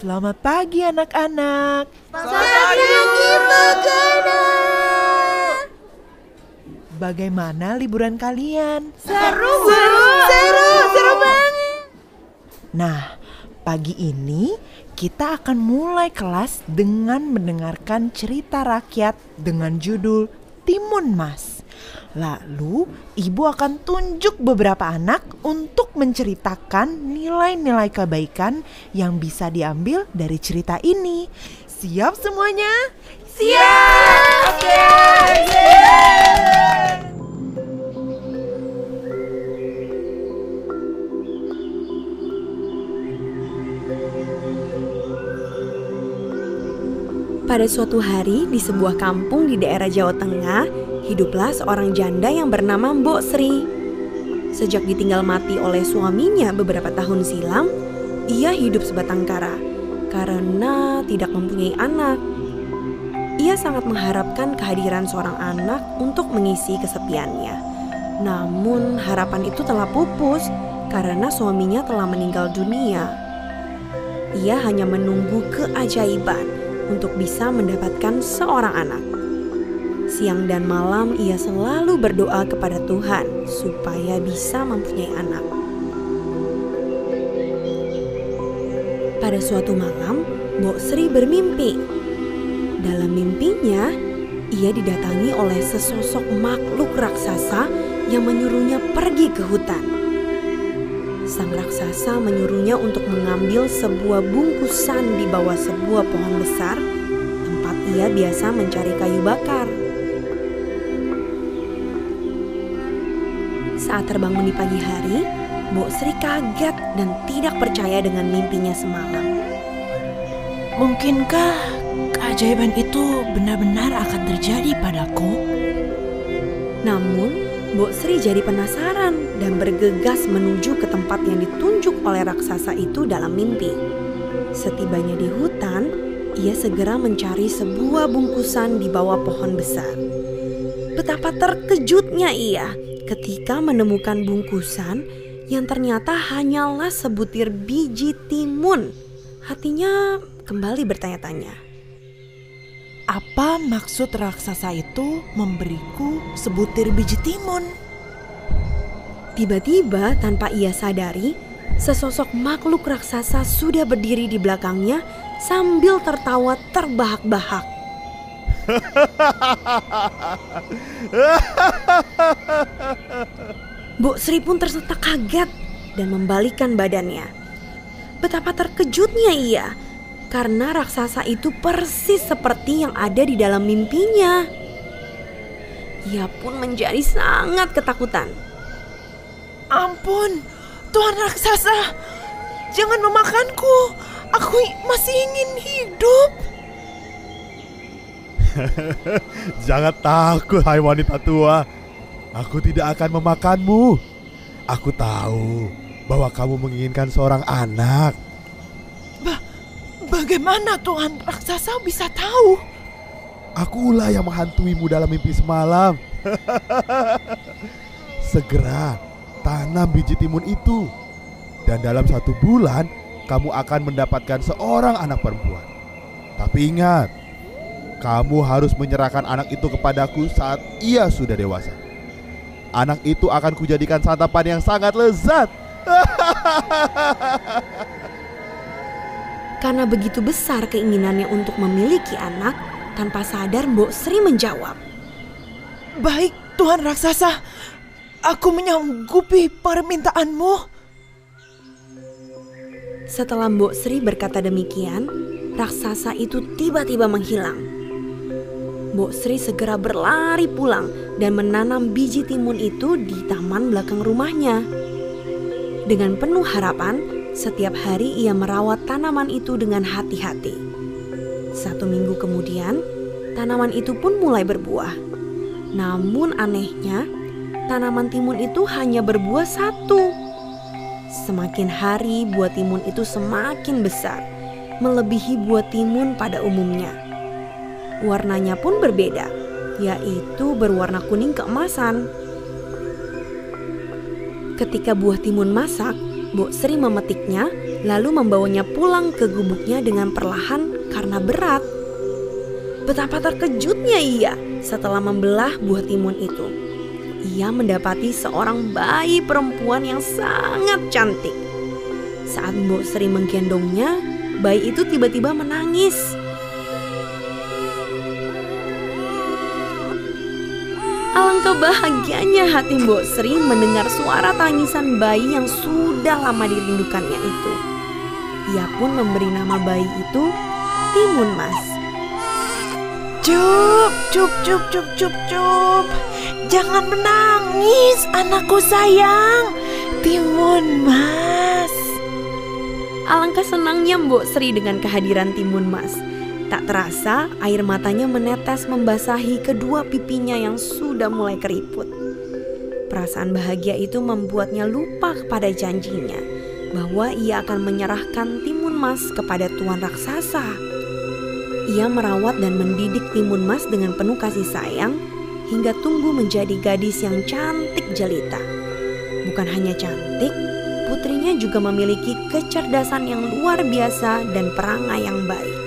Selamat pagi anak-anak. Pagi Bu Guru. Bagaimana liburan kalian? Seru, seru, seru, seru banget. Nah, pagi ini kita akan mulai kelas dengan mendengarkan cerita rakyat dengan judul Timun Mas. Lalu, ibu akan tunjuk beberapa anak untuk menceritakan nilai-nilai kebaikan yang bisa diambil dari cerita ini. Siap semuanya? Siap. Pada suatu hari di sebuah kampung di daerah Jawa Tengah, hiduplah seorang janda yang bernama Mbok Sri. Sejak ditinggal mati oleh suaminya beberapa tahun silam, ia hidup sebatang kara karena tidak mempunyai anak. Ia sangat mengharapkan kehadiran seorang anak untuk mengisi kesepiannya. Namun harapan itu telah pupus karena suaminya telah meninggal dunia. Ia hanya menunggu keajaiban untuk bisa mendapatkan seorang anak. Siang dan malam ia selalu berdoa kepada Tuhan supaya bisa mempunyai anak. Pada suatu malam, Mbok Sri bermimpi. Dalam mimpinya, ia didatangi oleh sesosok makhluk raksasa yang menyuruhnya pergi ke hutan. Sang raksasa menyuruhnya untuk mengambil sebuah bungkusan di bawah sebuah pohon besar tempat ia biasa mencari kayu bakar. Saat terbangun di pagi hari, Mbok Sri kaget dan tidak percaya dengan mimpinya semalam. Mungkinkah keajaiban itu benar-benar akan terjadi padaku? Namun, Mbok Sri jadi penasaran dan bergegas menuju ke tempat yang ditunjuk oleh raksasa itu dalam mimpi. Setibanya di hutan, ia segera mencari sebuah bungkusan di bawah pohon besar. Betapa terkejutnya ia ketika menemukan bungkusan yang ternyata hanyalah sebutir biji timun. Hatinya kembali bertanya-tanya. Apa maksud raksasa itu memberiku sebutir biji timun? Tiba-tiba tanpa ia sadari, sesosok makhluk raksasa sudah berdiri di belakangnya sambil tertawa terbahak-bahak. Mbok Sri pun tersentak kaget dan membalikan badannya. Betapa terkejutnya ia karena raksasa itu persis seperti yang ada di dalam mimpinya. Ia pun menjadi sangat ketakutan. Ampun, Tuhan raksasa, jangan memakanku. Aku masih ingin hidup. Jangan takut, hai wanita tua. Aku tidak akan memakanmu. Aku tahu bahwa kamu menginginkan seorang anak. Ba bagaimana Tuhan raksasa bisa tahu? Akulah yang menghantuimu dalam mimpi semalam. Segera tanam biji timun itu. Dan dalam satu bulan kamu akan mendapatkan seorang anak perempuan. Tapi ingat, kamu harus menyerahkan anak itu kepadaku saat ia sudah dewasa. Anak itu akan kujadikan santapan yang sangat lezat. Karena begitu besar keinginannya untuk memiliki anak, tanpa sadar Mbok Sri menjawab. Baik, Tuhan raksasa. Aku menyanggupi permintaanmu. Setelah Mbok Sri berkata demikian, raksasa itu tiba-tiba menghilang. Mbok Sri segera berlari pulang dan menanam biji timun itu di taman belakang rumahnya. Dengan penuh harapan, setiap hari ia merawat tanaman itu dengan hati-hati. Satu minggu kemudian, tanaman itu pun mulai berbuah. Namun anehnya, tanaman timun itu hanya berbuah satu. Semakin hari buah timun itu semakin besar, melebihi buah timun pada umumnya. Warnanya pun berbeda, yaitu berwarna kuning keemasan. Ketika buah timun masak, Mbok Sri memetiknya lalu membawanya pulang ke gubuknya dengan perlahan karena berat. Betapa terkejutnya ia setelah membelah buah timun itu. Ia mendapati seorang bayi perempuan yang sangat cantik. Saat Mbok Sri menggendongnya, bayi itu tiba-tiba menangis. Alangkah bahagianya hati Mbok Sri mendengar suara tangisan bayi yang sudah lama dirindukannya itu. Ia pun memberi nama bayi itu Timun Mas. Cup, cup, cup, cup, cup, cup. Jangan menangis, anakku sayang. Timun Mas. Alangkah senangnya Mbok Sri dengan kehadiran Timun Mas. Tak terasa air matanya menetes membasahi kedua pipinya yang sudah mulai keriput. Perasaan bahagia itu membuatnya lupa kepada janjinya bahwa ia akan menyerahkan Timun Mas kepada Tuan Raksasa. Ia merawat dan mendidik Timun Mas dengan penuh kasih sayang hingga tumbuh menjadi gadis yang cantik jelita. Bukan hanya cantik, putrinya juga memiliki kecerdasan yang luar biasa dan perangai yang baik.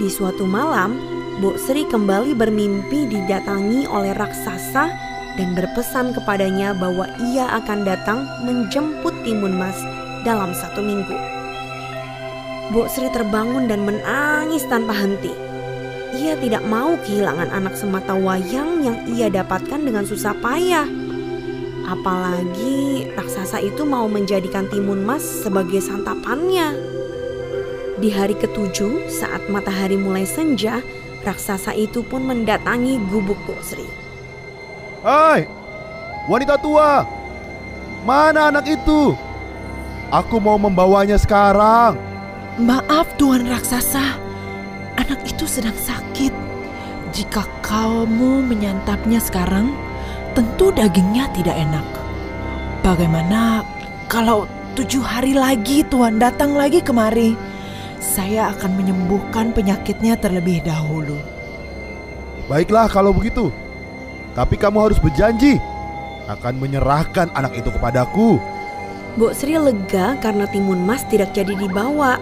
Di suatu malam, Bok Sri kembali bermimpi didatangi oleh raksasa dan berpesan kepadanya bahwa ia akan datang menjemput Timun Mas dalam satu minggu. Bok Sri terbangun dan menangis tanpa henti. Ia tidak mau kehilangan anak semata wayang yang ia dapatkan dengan susah payah. Apalagi raksasa itu mau menjadikan Timun Mas sebagai santapannya. Di hari ketujuh, saat matahari mulai senja, raksasa itu pun mendatangi gubuk Bok Sri. Hai, wanita tua, mana anak itu? Aku mau membawanya sekarang. Maaf Tuan Raksasa, anak itu sedang sakit. Jika kamu menyantapnya sekarang, tentu dagingnya tidak enak. Bagaimana kalau tujuh hari lagi Tuan datang lagi kemari? Saya akan menyembuhkan penyakitnya terlebih dahulu. Baiklah kalau begitu. Tapi kamu harus berjanji akan menyerahkan anak itu kepadaku. Bok Sri lega karena Timun Mas tidak jadi dibawa.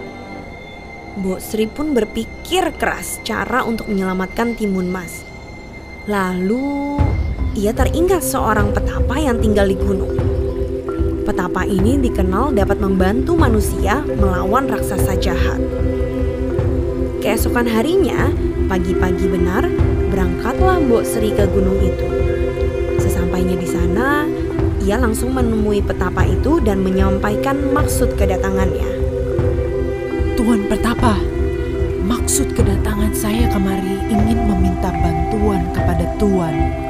Bok Sri pun berpikir keras cara untuk menyelamatkan Timun Mas. Lalu ia teringat seorang petapa yang tinggal di gunung. Petapa ini dikenal dapat membantu manusia melawan raksasa jahat. Keesokan harinya, pagi-pagi benar, berangkatlah Mbok Sri ke gunung itu. Sesampainya di sana, ia langsung menemui petapa itu dan menyampaikan maksud kedatangannya. Tuan Petapa, maksud kedatangan saya kemari ingin meminta bantuan kepada Tuan.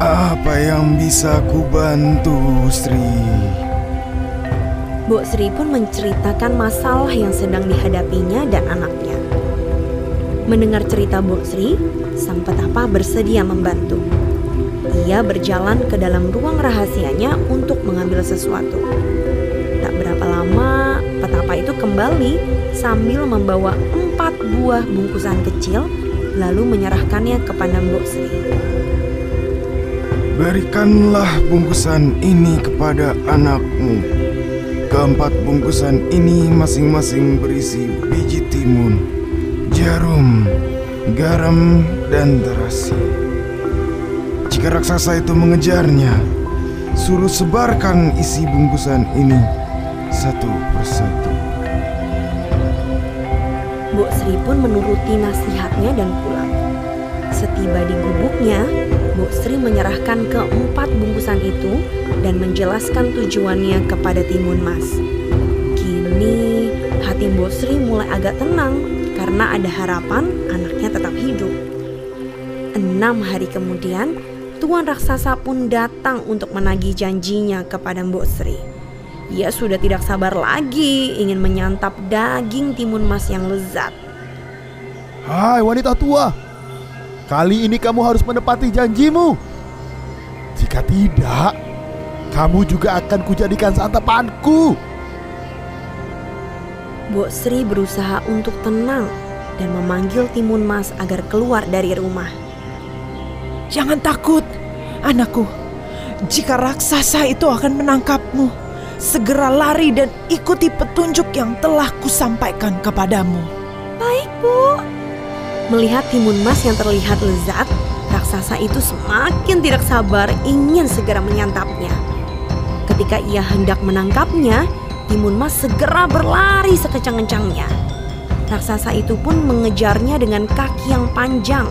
Apa yang bisa ku bantu, Sri? Bu Sri pun menceritakan masalah yang sedang dihadapinya dan anaknya. Mendengar cerita Bu Sri, sang petapa bersedia membantu. Ia berjalan ke dalam ruang rahasianya untuk mengambil sesuatu. Tak berapa lama, petapa itu kembali sambil membawa empat buah bungkusan kecil lalu menyerahkannya kepada Bu Sri. Berikanlah bungkusan ini kepada anakmu. Keempat bungkusan ini masing-masing berisi biji timun, jarum, garam, dan terasi. Jika raksasa itu mengejarnya, suruh sebarkan isi bungkusan ini satu persatu. Bu Sri pun menuruti nasihatnya dan pulang. Setiba di gubuknya, Bu Sri menyerahkan keempat bungkusan itu dan menjelaskan tujuannya kepada Timun Mas. Kini hati Bu Sri mulai agak tenang karena ada harapan anaknya tetap hidup. Enam hari kemudian, Tuan Raksasa pun datang untuk menagih janjinya kepada Mbok Sri. Ia sudah tidak sabar lagi ingin menyantap daging timun mas yang lezat. Hai wanita tua, Kali ini kamu harus menepati janjimu. Jika tidak, kamu juga akan kujadikan santapanku. Bu Sri berusaha untuk tenang dan memanggil Timun Mas agar keluar dari rumah. Jangan takut, anakku. Jika raksasa itu akan menangkapmu, segera lari dan ikuti petunjuk yang telah kusampaikan kepadamu. Melihat timun mas yang terlihat lezat, raksasa itu semakin tidak sabar ingin segera menyantapnya. Ketika ia hendak menangkapnya, timun mas segera berlari sekecang-kencangnya. Raksasa itu pun mengejarnya dengan kaki yang panjang.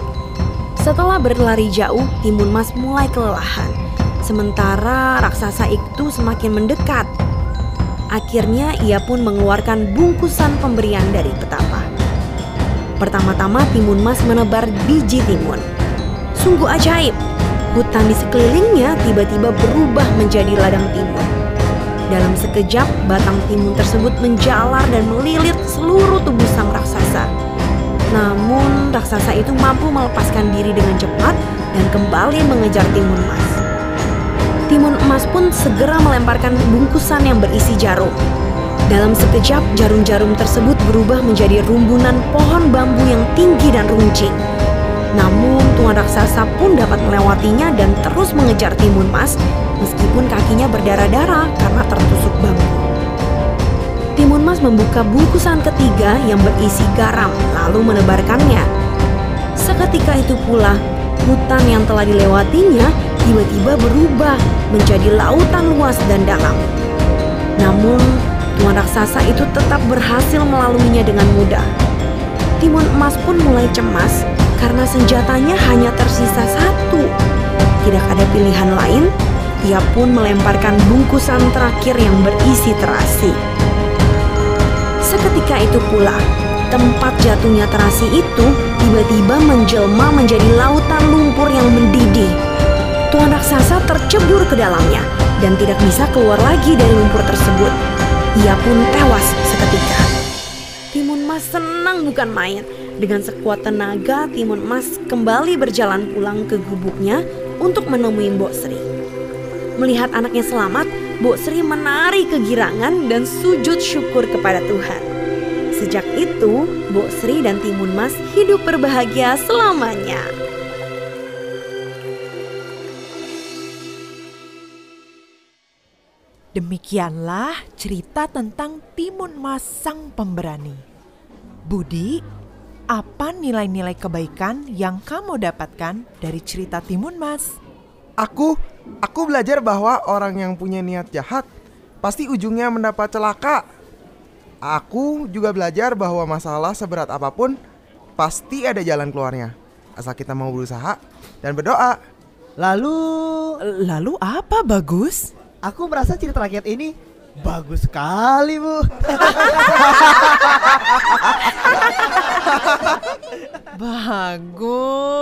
Setelah berlari jauh, timun mas mulai kelelahan. Sementara raksasa itu semakin mendekat. Akhirnya ia pun mengeluarkan bungkusan pemberian dari petapa. Pertama-tama timun mas menebar biji timun. Sungguh ajaib, hutan di sekelilingnya tiba-tiba berubah menjadi ladang timun. Dalam sekejap, batang timun tersebut menjalar dan melilit seluruh tubuh sang raksasa. Namun, raksasa itu mampu melepaskan diri dengan cepat dan kembali mengejar timun emas. Timun emas pun segera melemparkan bungkusan yang berisi jarum. Dalam sekejap, jarum-jarum tersebut berubah menjadi rumbunan pohon bambu yang tinggi dan runcing. Namun, tuan raksasa pun dapat melewatinya dan terus mengejar timun emas meskipun kakinya berdarah-darah karena tertusuk bambu. Timun Mas membuka bungkusan ketiga yang berisi garam lalu menebarkannya. Seketika itu pula, hutan yang telah dilewatinya tiba-tiba berubah menjadi lautan luas dan dalam. Namun, tuan raksasa itu tetap berhasil melaluinya dengan mudah. Timun emas pun mulai cemas karena senjatanya hanya tersisa satu. Tidak ada pilihan lain ia pun melemparkan bungkusan terakhir yang berisi terasi. Seketika itu pula, tempat jatuhnya terasi itu tiba-tiba menjelma menjadi lautan lumpur yang mendidih. Tuan raksasa tercebur ke dalamnya dan tidak bisa keluar lagi dari lumpur tersebut. Ia pun tewas seketika. Timun Mas senang bukan main. Dengan sekuat tenaga, Timun Mas kembali berjalan pulang ke gubuknya untuk menemui Mbok Sri. Melihat anaknya selamat, Bu Sri menari kegirangan dan sujud syukur kepada Tuhan. Sejak itu, Bu Sri dan Timun Mas hidup berbahagia selamanya. Demikianlah cerita tentang Timun Mas Sang Pemberani. Budi, apa nilai-nilai kebaikan yang kamu dapatkan dari cerita Timun Mas? Aku, aku belajar bahwa orang yang punya niat jahat pasti ujungnya mendapat celaka. Aku juga belajar bahwa masalah seberat apa pun pasti ada jalan keluarnya. Asal kita mau berusaha dan berdoa. Lalu Lalu apa bagus? Aku merasa cerita rakyat ini bagus sekali, Bu. Bagus.